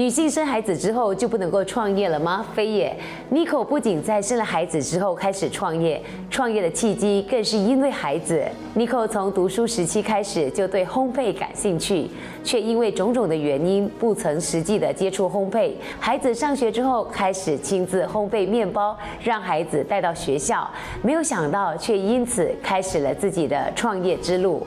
女性生孩子之后就不能够创业了吗？非也，Nico 不仅在生了孩子之后开始创业，创业的契机更是因为孩子。Nico 从读书时期开始就对烘焙感兴趣，却因为种种的原因不曾实际的接触烘焙。孩子上学之后开始亲自烘焙面包，让孩子带到学校，没有想到却因此开始了自己的创业之路。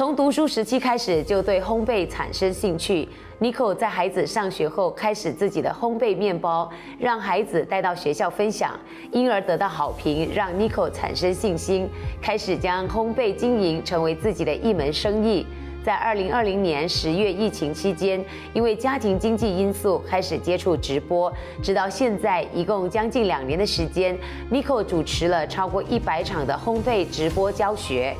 从读书时期开始就对烘焙产生兴趣。Nico 在孩子上学后开始自己的烘焙面包，让孩子带到学校分享，因而得到好评，让 Nico 产生信心，开始将烘焙经营成为自己的一门生意。在二零二零年十月疫情期间，因为家庭经济因素开始接触直播，直到现在一共将近两年的时间，Nico 主持了超过一百场的烘焙直播教学。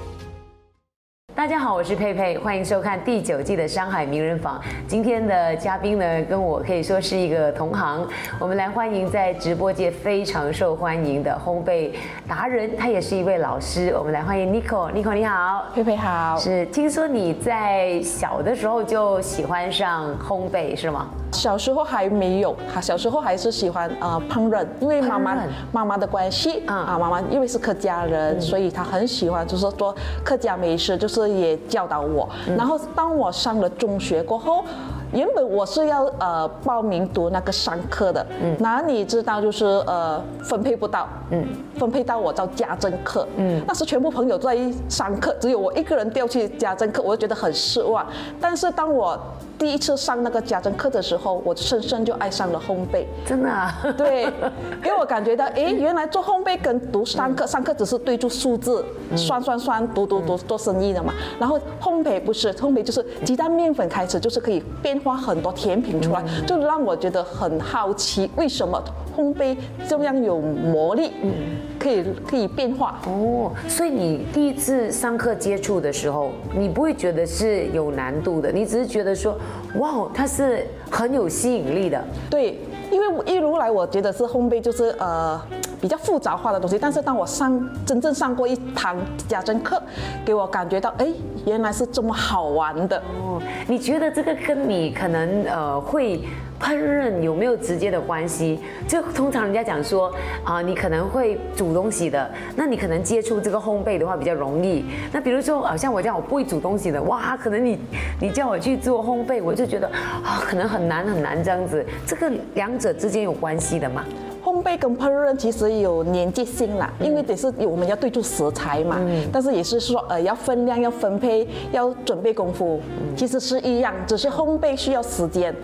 大家好，我是佩佩，欢迎收看第九季的《上海名人坊》。今天的嘉宾呢，跟我可以说是一个同行。我们来欢迎在直播界非常受欢迎的烘焙达人，他也是一位老师。我们来欢迎 Nico，Nico 你好，佩佩好。是，听说你在小的时候就喜欢上烘焙是吗？小时候还没有，哈，小时候还是喜欢呃烹饪，因为妈妈妈妈的关系啊，妈妈因为是客家人，所以她很喜欢就是做客家美食，就是也教导我。然后当我上了中学过后。原本我是要呃报名读那个商科的，嗯，哪里知道就是呃分配不到，嗯，分配到我到家政课，嗯，那时全部朋友在商课，只有我一个人调去家政课，我就觉得很失望。但是当我第一次上那个家政课的时候，我深深就爱上了烘焙，真的，啊，对，给我感觉到，哎，原来做烘焙跟读商课，上课只是对住数字，算算算，读读读做生意的嘛，然后烘焙不是，烘焙就是鸡蛋面粉开始就是可以变。画很多甜品出来，就让我觉得很好奇，为什么烘焙这样有魔力？嗯，可以可以变化哦。所以你第一次上课接触的时候，你不会觉得是有难度的，你只是觉得说，哇，它是很有吸引力的。对，因为一如来，我觉得是烘焙就是呃。比较复杂化的东西，但是当我上真正上过一堂家政课，给我感觉到，哎，原来是这么好玩的。哦，你觉得这个跟你可能呃会烹饪有没有直接的关系？就通常人家讲说啊，你可能会煮东西的，那你可能接触这个烘焙的话比较容易。那比如说，好像我这样我不会煮东西的，哇，可能你你叫我去做烘焙，我就觉得啊，可能很难很难这样子。这个两者之间有关系的吗？烘焙跟烹饪其实有连接性啦，因为得是我们要对住食材嘛，但是也是说呃要分量要分配要准备功夫，其实是一样，只是烘焙需要时间，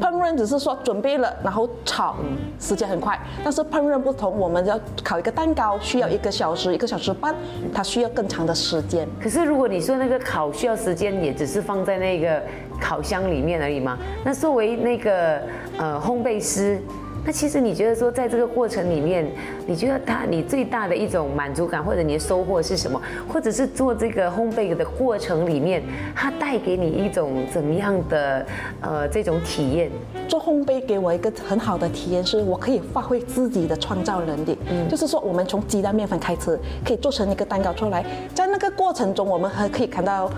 烹饪只是说准备了然后炒，时间很快，但是烹饪不同，我们要烤一个蛋糕需要一个小时一个小时半，它需要更长的时间。可是如果你说那个烤需要时间，也只是放在那个烤箱里面而已嘛，那作为那个呃烘焙师。那其实你觉得说，在这个过程里面，你觉得他你最大的一种满足感或者你的收获是什么？或者是做这个烘焙的过程里面，它带给你一种怎么样的呃这种体验？做烘焙给我一个很好的体验，是我可以发挥自己的创造能力。嗯，就是说我们从鸡蛋面粉开始，可以做成一个蛋糕出来，在那个过程中，我们还可以看到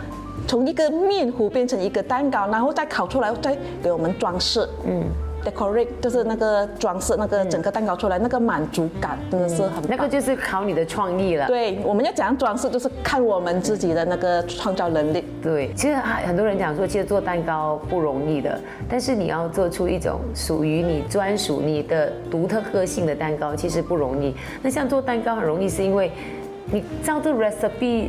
从一个面糊变成一个蛋糕，然后再烤出来，再给我们装饰。嗯。Decorate 就是那个装饰，那个整个蛋糕出来，那个满足感真的是很。那个就是考你的创意了。对，我们要怎样装饰，就是看我们自己的那个创造能力。对，其实很多人讲说，其实做蛋糕不容易的，但是你要做出一种属于你专属、你的独特个性的蛋糕，其实不容易。那像做蛋糕很容易，是因为你照这 recipe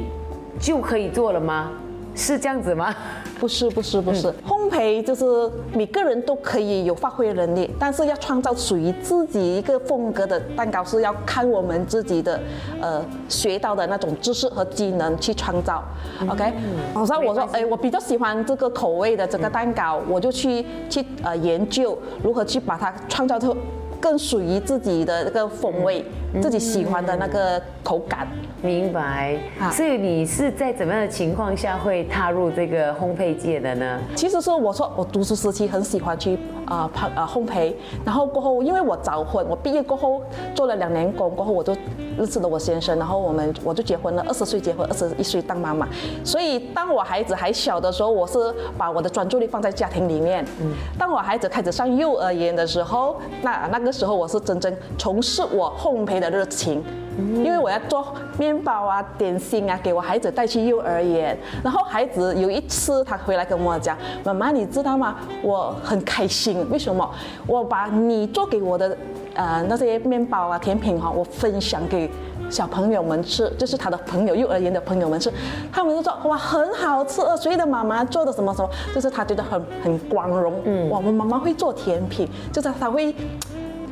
就可以做了吗？是这样子吗？不是，不是，不是。烘焙就是每个人都可以有发挥能力，但是要创造属于自己一个风格的蛋糕，是要看我们自己的呃学到的那种知识和技能去创造。OK，好像我说，哎，我比较喜欢这个口味的这个蛋糕，我就去去呃研究如何去把它创造出。更属于自己的那个风味，自己喜欢的那个口感。明白。所以你是在怎么样的情况下会踏入这个烘焙界的呢？其实说我说我读书时期很喜欢去啊烹啊烘焙，然后过后因为我早婚，我毕业过后做了两年工，过后我就认识了我先生，然后我们我就结婚了，二十岁结婚，二十一岁当妈妈。所以当我孩子还小的时候，我是把我的专注力放在家庭里面。嗯。当我孩子开始上幼儿园的时候，那那个时候我是真正从事我烘焙的热情。因为我要做面包啊、点心啊，给我孩子带去幼儿园。然后孩子有一次他回来跟我讲：“妈妈，你知道吗？我很开心，为什么？我把你做给我的呃那些面包啊、甜品哈，我分享给小朋友们吃，就是他的朋友、幼儿园的朋友们吃。他们就说哇，很好吃，谁的妈妈做的什么什么，就是他觉得很很光荣。嗯，我们妈妈会做甜品，就是他会。”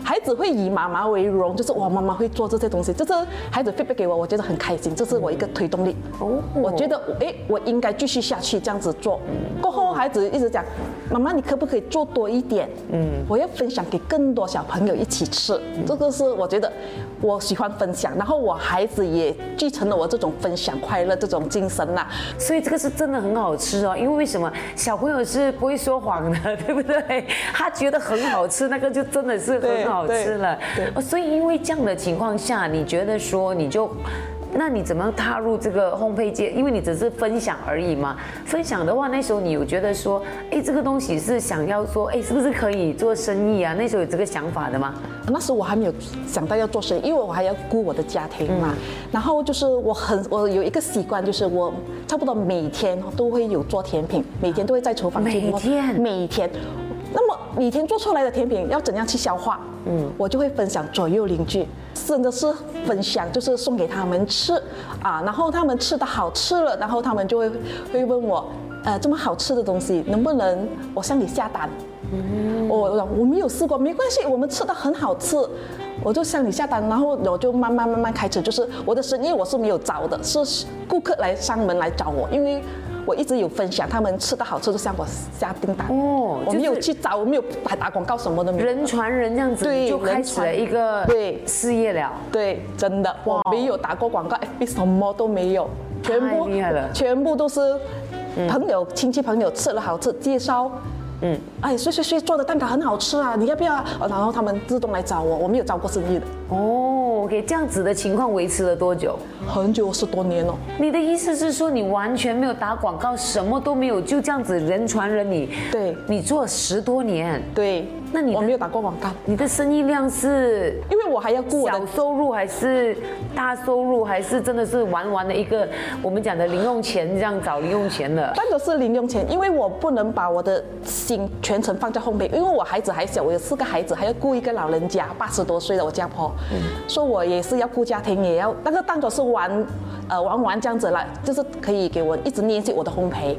孩子会以妈妈为荣，就是我妈妈会做这些东西，就是孩子 feedback 给我，我觉得很开心，这是我一个推动力。哦，我觉得哎，我应该继续下去这样子做。过后孩子一直讲，妈妈你可不可以做多一点？嗯，我要分享给更多小朋友一起吃。这个是我觉得我喜欢分享，然后我孩子也继承了我这种分享快乐这种精神啦。所以这个是真的很好吃哦，因为为什么小朋友是不会说谎的，对不对？他觉得很好吃，那个就真的是很好。好吃了，对，所以因为这样的情况下，你觉得说你就，那你怎么样踏入这个烘焙界？因为你只是分享而已嘛。分享的话，那时候你有觉得说，哎，这个东西是想要说，哎，是不是可以做生意啊？那时候有这个想法的吗？那时候我还没有想到要做生意，因为我还要顾我的家庭嘛。然后就是我很，我有一个习惯，就是我差不多每天都会有做甜品，每天都会在厨房每天每天。那么每天做出来的甜品要怎样去消化？嗯，我就会分享左右邻居，真的是分享，就是送给他们吃啊。然后他们吃的好吃了，然后他们就会会问我，呃，这么好吃的东西能不能我向你下单？嗯，我我我没有试过，没关系，我们吃的很好吃，我就向你下单，然后我就慢慢慢慢开始，就是我的生意我是没有找的，是顾客来上门来找我，因为。我一直有分享，他们吃的好吃就向我下订单哦。我没有去找，我没有打打广告，什么都没有。人传人这样子，对就开始了一个对事业了。对，真的，我没有打过广告，哎，什么都没有，全部厉害了，全部都是朋友、亲戚朋友吃了好吃介绍。嗯，哎，谁谁谁做的蛋挞很好吃啊，你要不要？然后他们自动来找我，我没有招过生意的。哦，OK，这样子的情况维持了多久？很久，十多年了。你的意思是说，你完全没有打广告，什么都没有，就这样子人传人，你对，你做了十多年，对。那你我没有打过广告，你的生意量是？因为我还要顾小收入还是大收入，还是真的是玩玩的一个我们讲的零用钱这样找零用钱的？但都是零用钱，因为我不能把我的心全程放在烘焙，因为我孩子还小，我有四个孩子，还要顾一个老人家，八十多岁的我家婆，嗯，说我也是要顾家庭，也要那个当做是玩，呃玩玩这样子了，就是可以给我一直练习我的烘焙，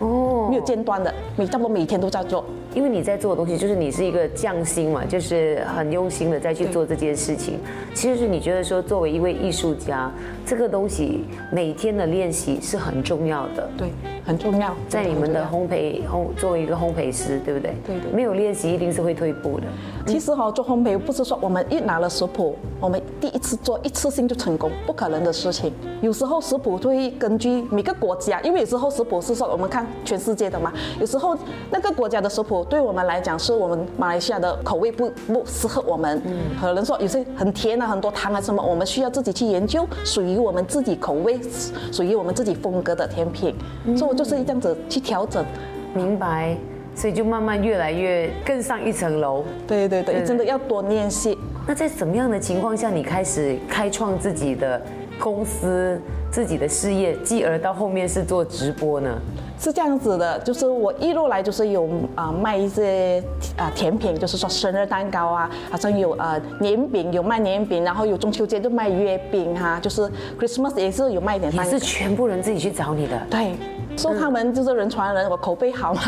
哦，没有间断的，每差不多每天都在做。因为你在做的东西，就是你是一个匠心嘛，就是很用心的在去做这件事情。其实是你觉得说，作为一位艺术家，这个东西每天的练习是很重要的。对，很重要。在你们的烘焙烘，作为一个烘焙师，对不对？对没有练习一定是会退步的。其实哈，做烘焙不是说我们一拿了食谱，我们第一次做一次性就成功，不可能的事情。有时候食谱会根据每个国家，因为有时候食谱是说我们看全世界的嘛，有时候那个国家的食谱。对我们来讲，是我们马来西亚的口味不不适合我们。嗯，可能说有些很甜啊，很多糖啊什么，我们需要自己去研究属于我们自己口味、属于我们自己风格的甜品。所以我就是这样子去调整。明白，所以就慢慢越来越更上一层楼。对对对，真的要多练习。那在什么样的情况下，你开始开创自己的公司、自己的事业，继而到后面是做直播呢？是这样子的，就是我一路来就是有啊卖一些啊甜品，就是说生日蛋糕啊，好像有呃年饼，有卖年饼，然后有中秋节就卖月饼哈，就是 Christmas 也是有卖一点。也是全部人自己去找你的。对。说他们就是人传人，我口碑好嘛，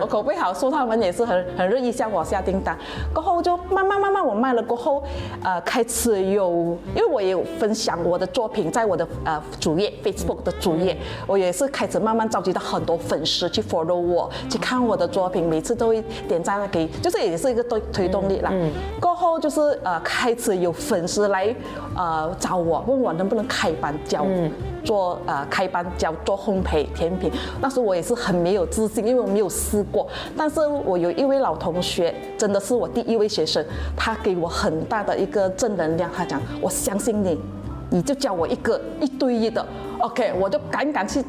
我口碑好，说他们也是很很乐意向我下订单。过后就慢慢慢慢我卖了过后，呃，开始有，因为我也有分享我的作品在我的呃主页 Facebook 的主页，我也是开始慢慢召集到很多粉丝去 follow 我，去看我的作品，每次都会点赞给，就是也是一个推推动力啦。嗯过后。就是呃开始有粉丝来呃找我，问我能不能开班教做呃开班教做烘焙甜品。那时我也是很没有自信，因为我没有试过。但是我有一位老同学，真的是我第一位学生，他给我很大的一个正能量。他讲我相信你，你就教我一个一对一的，OK，我就敢敢去。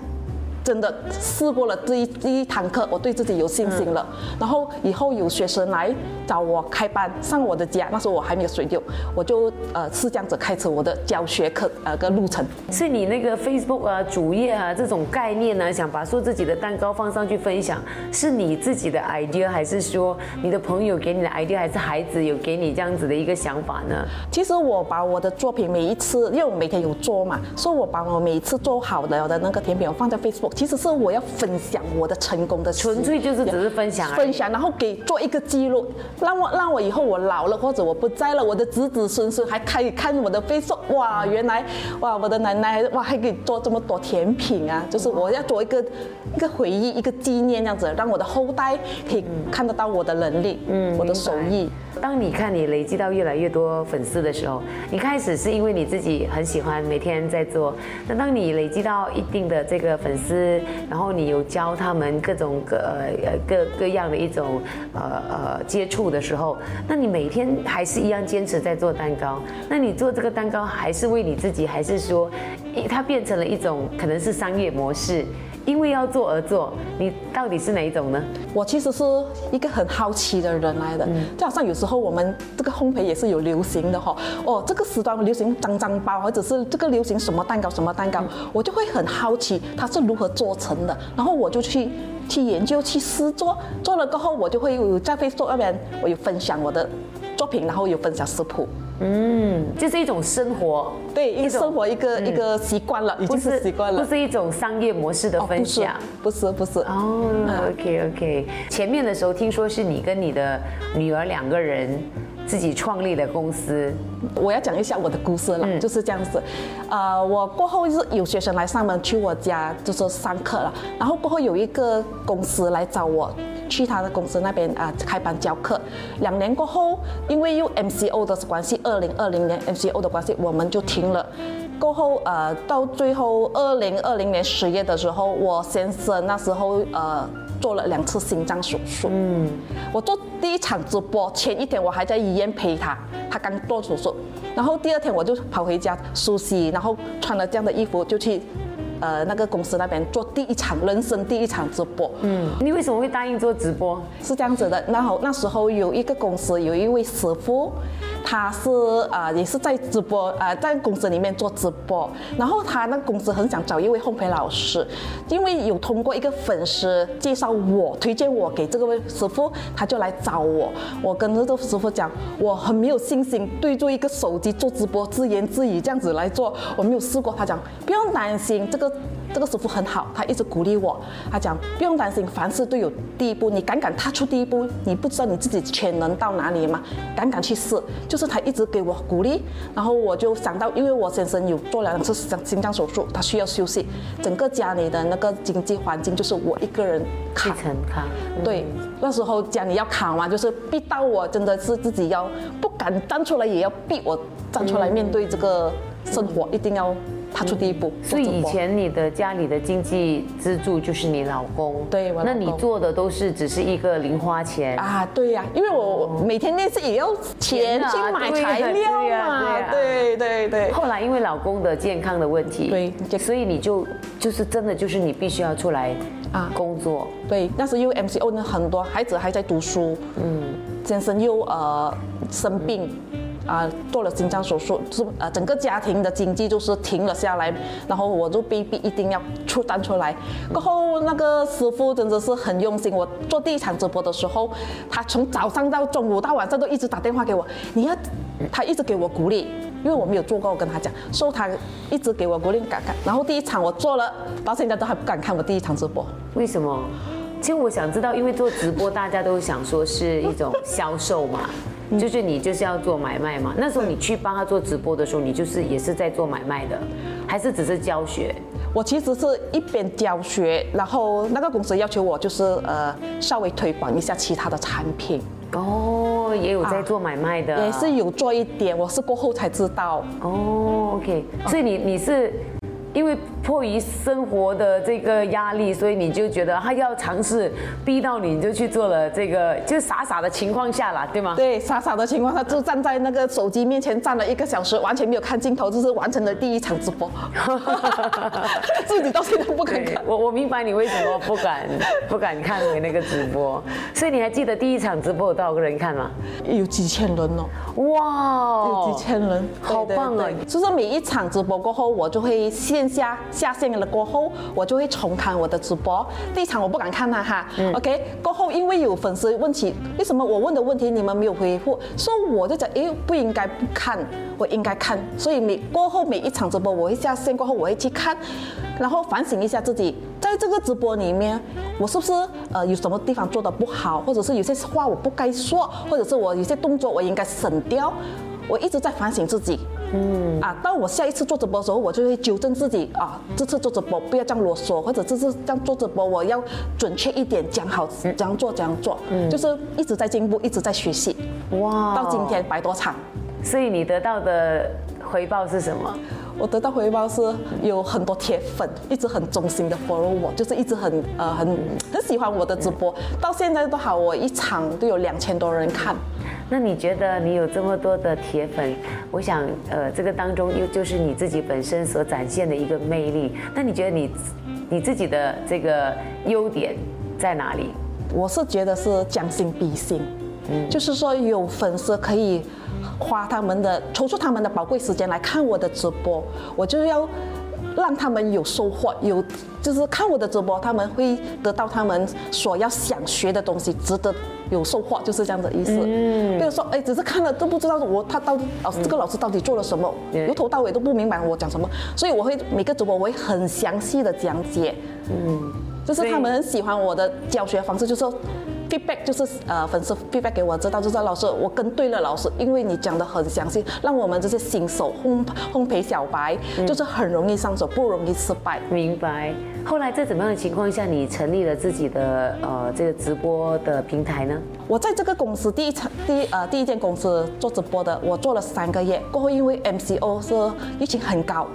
真的试过了这一第一堂课，我对自己有信心了。然后以后有学生来找我开班上我的家，那时候我还没有水丢，我就呃是这样子开始我的教学课呃个路程。所以你那个 Facebook 啊主页啊这种概念呢，想把说自己的蛋糕放上去分享，是你自己的 idea 还是说你的朋友给你的 idea，还是孩子有给你这样子的一个想法呢？其实我把我的作品每一次，因为我每天有做嘛，所以我把我每一次做好了的那个甜品我放在 Facebook。其实是我要分享我的成功的，纯粹就是只是分享，分享，然后给做一个记录，让我让我以后我老了或者我不在了，我的子子孙孙还可以看我的 Facebook，哇，原来哇我的奶奶哇还可以做这么多甜品啊，就是我要做一个一个回忆，一个纪念这样子，让我的后代可以看得到我的能力，嗯，我的手艺。当你看你累积到越来越多粉丝的时候，你开始是因为你自己很喜欢每天在做。那当你累积到一定的这个粉丝，然后你有教他们各种各呃各各样的一种呃呃接触的时候，那你每天还是一样坚持在做蛋糕。那你做这个蛋糕还是为你自己，还是说它变成了一种可能是商业模式？因为要做而做，你到底是哪一种呢？我其实是一个很好奇的人来的，就好像有时候我们这个烘焙也是有流行的哈。哦，这个时段流行脏脏包，或者是这个流行什么蛋糕什么蛋糕，我就会很好奇它是如何做成的，然后我就去去研究去试做，做了过后我就会在 Facebook 那边我有分享我的作品，然后有分享食谱。嗯，就是一种生活，对，一生活一个一个习惯了，已经是习惯了，不是一种商业模式的分享，不是不是哦，OK OK，前面的时候听说是你跟你的女儿两个人。自己创立的公司，我要讲一下我的故事了，就是这样子。呃，我过后是有学生来上门去我家，就是上课了。然后过后有一个公司来找我去他的公司那边啊开班教课。两年过后，因为又 MCO 的关系，二零二零年 MCO 的关系，我们就停了。过后呃，到最后二零二零年十月的时候，我先生那时候呃。做了两次心脏手术。嗯，我做第一场直播前一天，我还在医院陪他，他刚做手术。然后第二天我就跑回家梳洗，然后穿了这样的衣服就去。呃，那个公司那边做第一场人生第一场直播。嗯，你为什么会答应做直播？是这样子的，然后那时候有一个公司有一位师傅，他是啊也是在直播啊在公司里面做直播，然后他那个公司很想找一位烘焙老师，因为有通过一个粉丝介绍我推荐我给这个位师傅，他就来找我。我跟这个师傅讲，我很没有信心对着一个手机做直播自言自语这样子来做，我没有试过。他讲不用担心这个。这个师傅很好，他一直鼓励我。他讲不用担心，凡事都有第一步，你敢敢踏出第一步，你不知道你自己潜能到哪里吗？敢敢去试，就是他一直给我鼓励。然后我就想到，因为我先生有做了两次心脏手术，他需要休息，整个家里的那个经济环境就是我一个人扛。对，那时候家里要扛嘛，就是逼到我真的是自己要不敢站出来，也要逼我站出来面对这个生活，一定要。踏出第一步，所以以前你的家里的经济支柱就是你老公，对，那你做的都是只是一个零花钱。啊，对呀，因为我每天练习也要钱去买材料嘛，对对对。后来因为老公的健康的问题，对，所以你就就是真的就是你必须要出来啊。工作，对，那时因为 MCO 呢很多孩子还在读书，嗯，先生又呃生病。啊，做了心脏手术，是呃，整个家庭的经济就是停了下来，然后我就被逼一定要出单出来。过后那个师傅真的是很用心，我做第一场直播的时候，他从早上到中午到晚上都一直打电话给我，你要，他一直给我鼓励，因为我没有做过，我跟他讲，说他一直给我鼓励敢看。然后第一场我做了，到现在都还不敢看我第一场直播，为什么？其实我想知道，因为做直播大家都想说是一种销售嘛。就是你就是要做买卖嘛？那时候你去帮他做直播的时候，你就是也是在做买卖的，还是只是教学？我其实是一边教学，然后那个公司要求我就是呃稍微推广一下其他的产品。哦，也有在做买卖的，也是有做一点，我是过后才知道。哦，OK，所以你你是。因为迫于生活的这个压力，所以你就觉得他要尝试，逼到你你就去做了这个，就傻傻的情况下了，对吗？对，傻傻的情况，他就站在那个手机面前站了一个小时，完全没有看镜头，就是完成了第一场直播，自己到现在不敢看。我我明白你为什么不敢不敢看回那个直播，所以你还记得第一场直播有多少个人看吗？有几千人哦，哇，有几千人，好棒啊！就是每一场直播过后，我就会线。下下线了过后，我就会重看我的直播。第一场我不敢看了哈，OK。过后因为有粉丝问起，为什么我问的问题你们没有回复？所以我就讲，哎，不应该不看，我应该看。所以每过后每一场直播，我会下线过后我会去看，然后反省一下自己，在这个直播里面，我是不是呃有什么地方做的不好，或者是有些话我不该说，或者是我有些动作我应该省掉。我一直在反省自己。嗯啊，到我下一次做直播的时候，我就会纠正自己啊。这次做直播不要这样啰嗦，或者这次这样做直播我要准确一点，讲好怎样做怎样做。嗯，就是一直在进步，一直在学习。哇，到今天百多场，所以你得到的回报是什么？我得到回报是有很多铁粉，一直很忠心的 follow 我，就是一直很呃很很喜欢我的直播。到现在都好，我一场都有两千多人看。那你觉得你有这么多的铁粉，我想，呃，这个当中又就是你自己本身所展现的一个魅力。那你觉得你，你自己的这个优点在哪里？我是觉得是将心比心，嗯，就是说有粉丝可以花他们的抽出他们的宝贵时间来看我的直播，我就要。让他们有收获，有就是看我的直播，他们会得到他们所要想学的东西，值得有收获，就是这样的意思。嗯，比如说，哎，只是看了都不知道我他到底老师这个老师到底做了什么，由头到尾都不明白我讲什么，所以我会每个直播我会很详细的讲解。嗯，就是他们很喜欢我的教学方式，就是。Feedback 就是呃粉丝 feedback 给我知道，就是老师我跟对了老师，因为你讲的很详细，让我们这些新手烘烘焙小白就是很容易上手，不容易失败。明白。后来在怎么样的情况下，你成立了自己的呃这个直播的平台呢？我在这个公司第一场第一呃第一间公司做直播的，我做了三个月，过后因为 MCO 是疫情很高。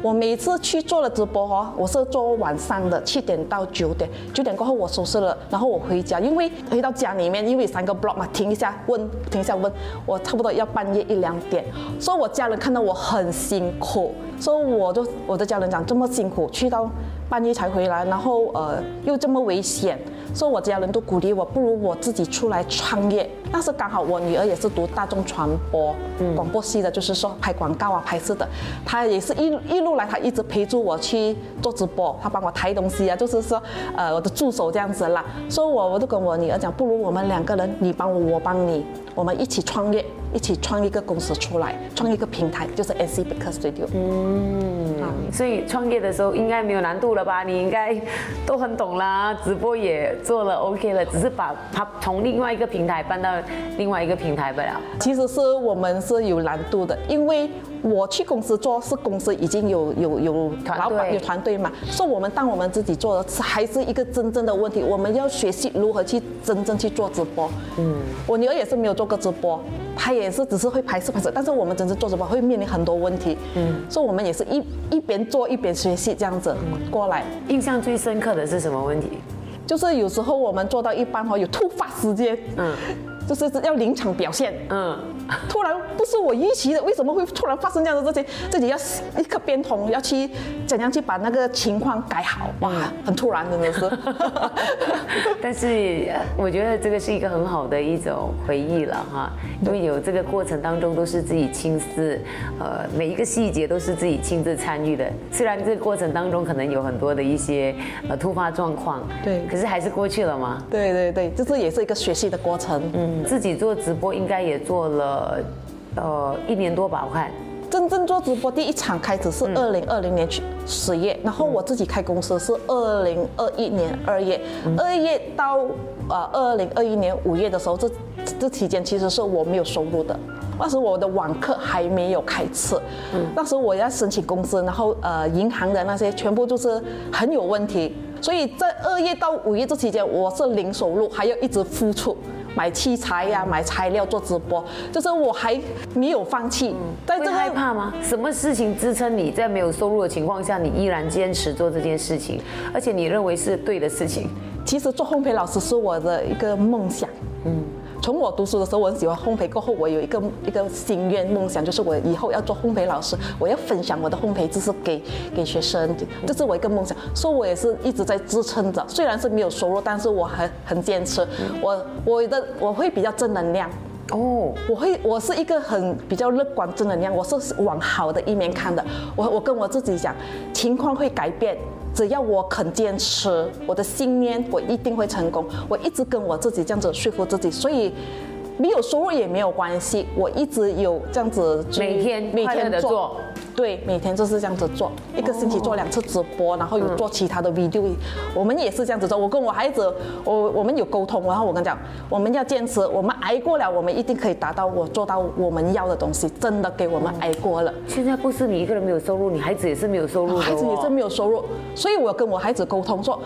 我每次去做了直播哈，我是做晚上的七点到九点，九点过后我收拾了，然后我回家，因为回到家里面，因为三个 block 嘛，停一下问，停一下问，我差不多要半夜一两点，所以我家人看到我很辛苦，所以我就我的家人讲这么辛苦，去到半夜才回来，然后呃又这么危险。说我家人都鼓励我，不如我自己出来创业。那是刚好我女儿也是读大众传播广播系的，就是说拍广告啊、拍摄的。她也是一一路来，她一直陪着我去做直播，她帮我抬东西啊，就是说呃我的助手这样子啦。所以我我都跟我女儿讲，不如我们两个人，你帮我，我帮你，我们一起创业。一起创一个公司出来，创一个平台，就是 NC b a k e Studio。嗯，所以创业的时候应该没有难度了吧？你应该都很懂啦，直播也做了 OK 了，只是把它从另外一个平台搬到另外一个平台不了。其实是我们是有难度的，因为。我去公司做，是公司已经有有有老板有团队嘛？是我们当我们自己做的，还是一个真正的问题？我们要学习如何去真正去做直播。嗯，我女儿也是没有做过直播，他也是只是会拍摄拍摄，但是我们真正做直播会面临很多问题。嗯，所以我们也是一一边做一边学习这样子过来。印象最深刻的是什么问题？就是有时候我们做到一半哦，有突发时间。嗯。就是要临场表现，嗯，突然不是我预期的，为什么会突然发生这样的事情？自己要立刻变通，要去怎样去把那个情况改好？哇，很突然，真的是。但是我觉得这个是一个很好的一种回忆了哈，因为有这个过程当中都是自己亲自，呃，每一个细节都是自己亲自参与的。虽然这个过程当中可能有很多的一些呃突发状况，对，可是还是过去了嘛。对对对，这是也是一个学习的过程，嗯。自己做直播应该也做了，呃，一年多吧，我看。真正做直播第一场开始是二零二零年十月，然后我自己开公司是二零二一年二月，二月到呃二零二一年五月的时候，这这期间其实是我没有收入的，那时我的网课还没有开设，那时我要申请公司，然后呃银行的那些全部就是很有问题，所以在二月到五月这期间我是零收入，还要一直付出。买器材呀，买材料做直播，就是我还没有放弃。会害怕吗？什么事情支撑你在没有收入的情况下，你依然坚持做这件事情，而且你认为是对的事情？其实做烘焙老师是我的一个梦想。嗯。从我读书的时候，我很喜欢烘焙。过后，我有一个一个心愿梦想，就是我以后要做烘焙老师，我要分享我的烘焙知识给给学生，这是我一个梦想。所以，我也是一直在支撑着。虽然是没有收入，但是我很很坚持。我我的我会比较正能量哦，我会我是一个很比较乐观正能量，我是往好的一面看的。我我跟我自己讲，情况会改变。只要我肯坚持我的信念，我一定会成功。我一直跟我自己这样子说服自己，所以没有收入也没有关系。我一直有这样子每天每天的做。对，每天就是这样子做，一个星期做两次直播，然后有做其他的 video。我们也是这样子做。我跟我孩子，我我们有沟通，然后我跟你讲，我们要坚持，我们挨过了，我们一定可以达到我做到我们要的东西。真的给我们挨过了。现在不是你一个人没有收入，你孩子也是没有收入，孩子也是没有收入，所以我跟我孩子沟通说，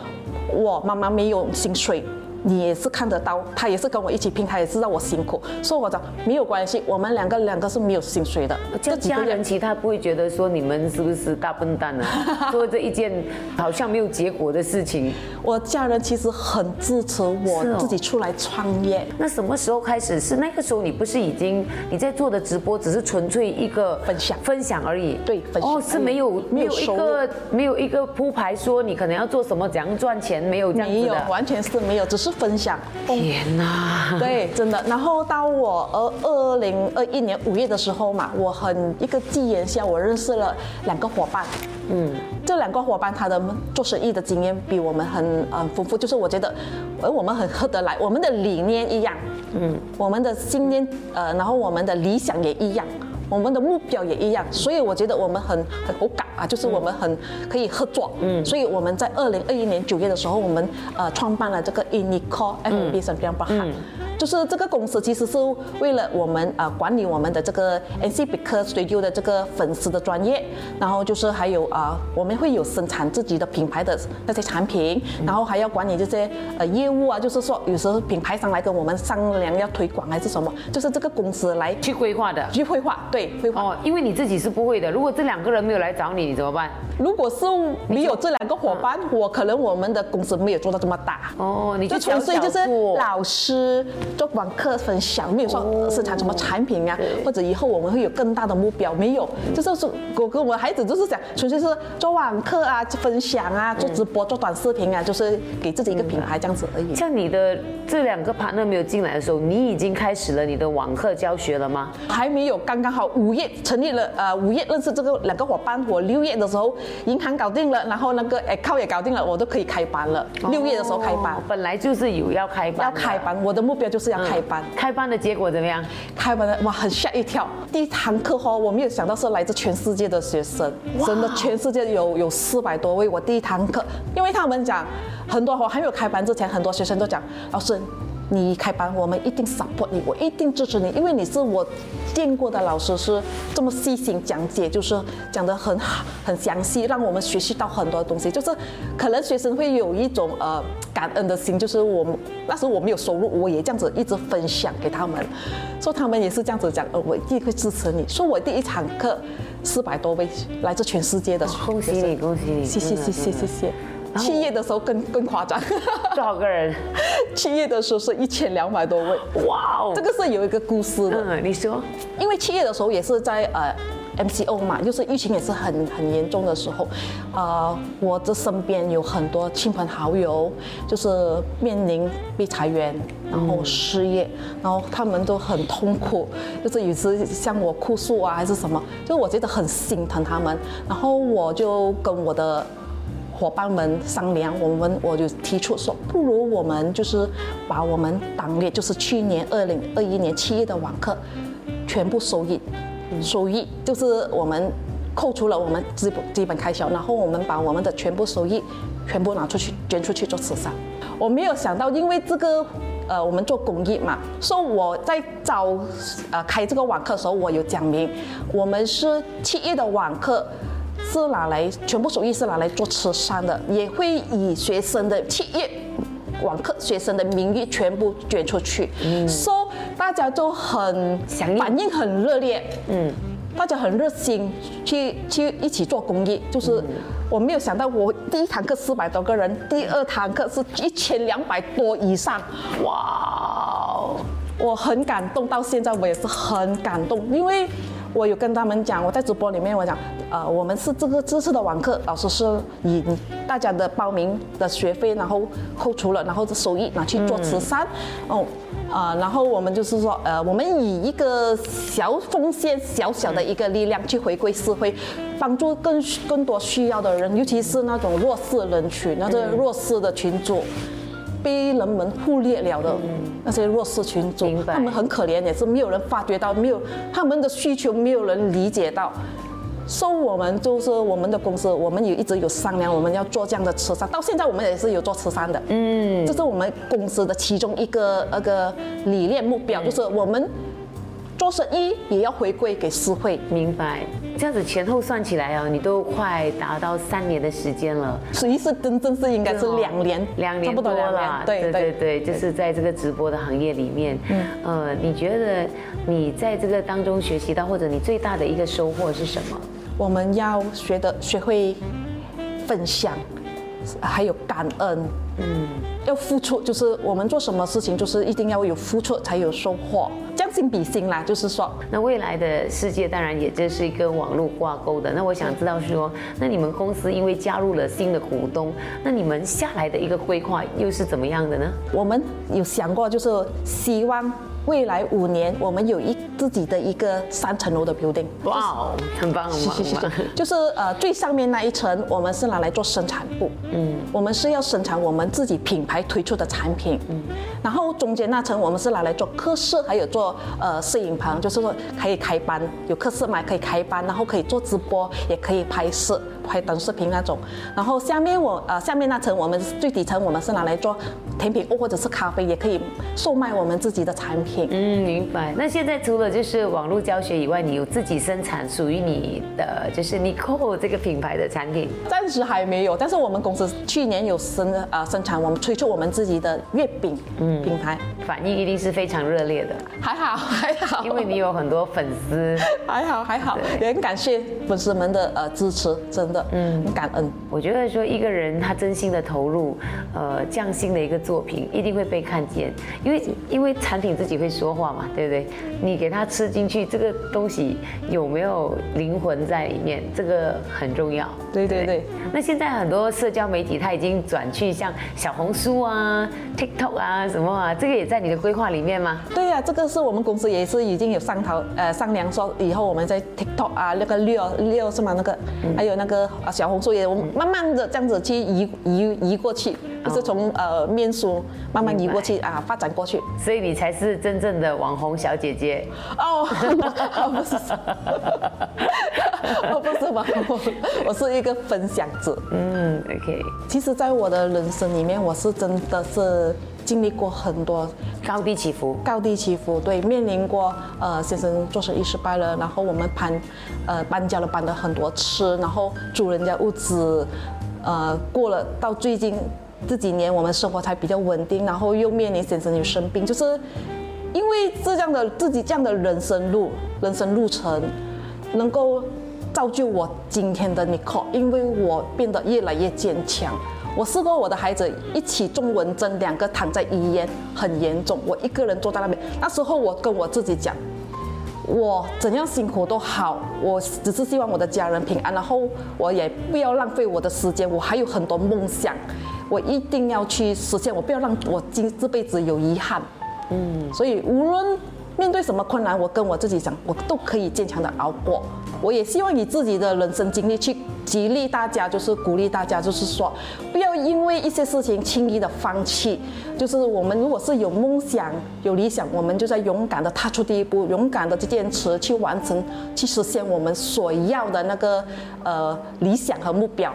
我妈妈没有薪水。你也是看得到，他也是跟我一起拼，他也知道我辛苦，所以我讲没有关系，我们两个两个是没有薪水的。这家人其他不会觉得说你们是不是大笨蛋呢？做这一件好像没有结果的事情。我家人其实很支持我自己出来创业。那什么时候开始？是那个时候你不是已经你在做的直播只是纯粹一个分享分享而已？对，分享。哦，是没有没有一个没有一个铺排说你可能要做什么怎样赚钱没有这样子的。没有，完全是没有，只是。分享，天哪！对，真的。然后到我二二零二一年五月的时候嘛，我很一个机缘下，我认识了两个伙伴。嗯，这两个伙伴他的做生意的经验比我们很呃丰富，就是我觉得，而我们很合得来，我们的理念一样，嗯，我们的信念呃，然后我们的理想也一样。我们的目标也一样，所以我觉得我们很很好感啊，就是我们很可以合作。嗯，所以我们在二零二一年九月的时候，我们呃创办了这个 Unico FB 三边八哈。就是这个公司其实是为了我们啊管理我们的这个 NC i c Studio 的这个粉丝的专业，然后就是还有啊我们会有生产自己的品牌的那些产品，然后还要管理这些呃业务啊，就是说有时候品牌商来跟我们商量要推广还是什么，就是这个公司来去规划的，去规划对规划哦，因为你自己是不会的，如果这两个人没有来找你，你怎么办？如果是没有这两个伙伴，我可能我们的公司没有做到这么大哦，你就纯粹就是老师。做网课分享，没有说生产什么产品啊，或者以后我们会有更大的目标，没有，就是我跟我孩子就是想，纯粹是做网课啊，分享啊，做直播、做短视频啊，就是给自己一个品牌这样子而已。像你的这两个 partner 没有进来的时候，你已经开始了你的网课教学了吗？还没有，刚刚好五月成立了，呃，五月认识这个两个伙伴，我六月的时候银行搞定了，然后那个 account 也搞定了，我都可以开班了。六月的时候开班，本来就是有要开班，要开班，我的目标就是。是要开班，开班的结果怎么样？开班的哇，很吓一跳。第一堂课哈，我没有想到是来自全世界的学生，真的全世界有有四百多位。我第一堂课，因为他们讲很多，我还没有开班之前，很多学生都讲老师。你开班，我们一定 support 你，我一定支持你，因为你是我见过的老师，是这么细心讲解，就是讲得很好、很详细，让我们学习到很多东西。就是可能学生会有一种呃感恩的心，就是我们那时候我没有收入，我也这样子一直分享给他们，说他们也是这样子讲，呃，我一定会支持你。说我第一堂课四百多位来自全世界的，恭喜你，恭喜你，谢谢，谢谢，谢谢。七月的时候更更夸张，多少个人？七月的时候是一千两百多位，哇哦！这个是有一个故事的。嗯，你说，因为七月的时候也是在呃 MCO 嘛，就是疫情也是很很严重的时候，呃，我的身边有很多亲朋好友，就是面临被裁员，然后失业，然后他们都很痛苦，就是有时向我哭诉啊，还是什么，就我觉得很心疼他们，然后我就跟我的。伙伴们商量，我们我就提出说，不如我们就是把我们当月就是去年二零二一年七月的网课全部收益，收益就是我们扣除了我们基本基本开销，然后我们把我们的全部收益全部拿出去捐出去做慈善。我没有想到，因为这个呃，我们做公益嘛，说我在招呃开这个网课的时候，我有讲明，我们是七月的网课。是拿来全部收益是拿来做慈善的，也会以学生的企业网课学生的名义全部捐出去，嗯，说大家都很反应很热烈，嗯，大家很热心去去一起做公益，就是我没有想到我第一堂课四百多个人，第二堂课是一千两百多以上，哇，我很感动，到现在我也是很感动，因为。我有跟他们讲，我在直播里面我讲，呃，我们是这个这次的网课，老师是以大家的报名的学费，然后扣除了，然后收益拿去做慈善，哦，啊，然后我们就是说，呃，我们以一个小奉献、小小的一个力量去回归社会，帮助更更多需要的人，尤其是那种弱势人群，那个弱势的群组。被人们忽略了的那些弱势群众，他们很可怜，也是没有人发觉到，没有他们的需求，没有人理解到。所以我们就是我们的公司，我们也一直有商量，我们要做这样的慈善。到现在我们也是有做慈善的，嗯，这是我们公司的其中一个那个理念目标，就是我们。做生意也要回归给社会，明白？这样子前后算起来啊，你都快达到三年的时间了。实际是真正是应该是两年，两年多了。对对对，就是在这个直播的行业里面，嗯，呃，你觉得你在这个当中学习到，或者你最大的一个收获是什么？我们要学的学会分享，还有感恩。嗯，要付出，就是我们做什么事情，就是一定要有付出才有收获，将心比心啦。就是说，那未来的世界当然也就是跟网络挂钩的。那我想知道说，那你们公司因为加入了新的股东，那你们下来的一个规划又是怎么样的呢？我们有想过，就是希望。未来五年，我们有一自己的一个三层楼的 building。哇哦，很棒很棒！就是呃最上面那一层，我们是拿来做生产部。嗯，我们是要生产我们自己品牌推出的产品。嗯，然后中间那层我们是拿来做课室，还有做呃摄影棚，就是说可以开班，有课室嘛可以开班，然后可以做直播，也可以拍摄。拍短视频那种，然后下面我呃下面那层我们最底层我们是拿来做甜品或者是咖啡，也可以售卖我们自己的产品。嗯，明白。那现在除了就是网络教学以外，你有自己生产属于你的就是 Nico 这个品牌的产品？暂时还没有，但是我们公司去年有生呃生产，我们推出我们自己的月饼嗯品牌，反应一定是非常热烈的。还好还好，因为你有很多粉丝。还好还好，也很感谢粉丝们的呃支持，真。的，嗯，感恩。我觉得说一个人他真心的投入，呃，匠心的一个作品一定会被看见，因为因为产品自己会说话嘛，对不对？你给他吃进去，这个东西有没有灵魂在里面，这个很重要。对对对。那现在很多社交媒体他已经转去像小红书啊、TikTok 啊什么啊，这个也在你的规划里面吗？对呀，这个是我们公司也是已经有商讨呃商量说，以后我们在 TikTok 啊那个六六是吗？那个还有那个。啊，小红书也，我们慢慢的这样子去移移移过去，就是从呃面书慢慢移过去啊，发展过去。所以你才是真正的网红小姐姐哦，不是，我不是网红，我是一个分享者。嗯，OK。其实，在我的人生里面，我是真的是。经历过很多高低起伏，高低起伏，对，面临过呃先生做生意失败了，然后我们搬，呃搬家了，搬了很多次，然后租人家屋子，呃过了到最近这几年我们生活才比较稳定，然后又面临先生又生病，就是因为这样的自己这样的人生路人生路程，能够造就我今天的 Nicole，因为我变得越来越坚强。我试过我的孩子一起中蚊针，两个躺在医院，很严重。我一个人坐在那边，那时候我跟我自己讲，我怎样辛苦都好，我只是希望我的家人平安，然后我也不要浪费我的时间，我还有很多梦想，我一定要去实现，我不要让我今这辈子有遗憾。嗯，所以无论。面对什么困难，我跟我自己讲，我都可以坚强的熬过。我也希望以自己的人生经历去激励大家，就是鼓励大家，就是说，不要因为一些事情轻易的放弃。就是我们如果是有梦想、有理想，我们就在勇敢的踏出第一步，勇敢的去坚持，去完成，去实现我们所要的那个呃理想和目标。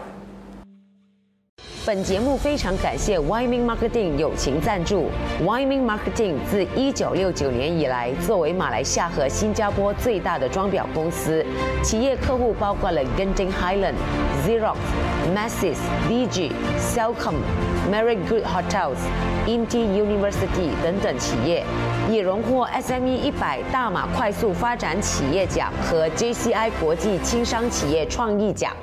本节目非常感谢 Wyoming Marketing 友情赞助。Wyoming Marketing 自一九六九年以来，作为马来西亚和新加坡最大的装裱公司，企业客户包括了 Genting Highland、Xerox、Masses、DG、Cellcom、Marriott Good Hotels、INTI University 等等企业，也荣获 SME 一百大马快速发展企业奖和 JCI 国际轻商企业创意奖。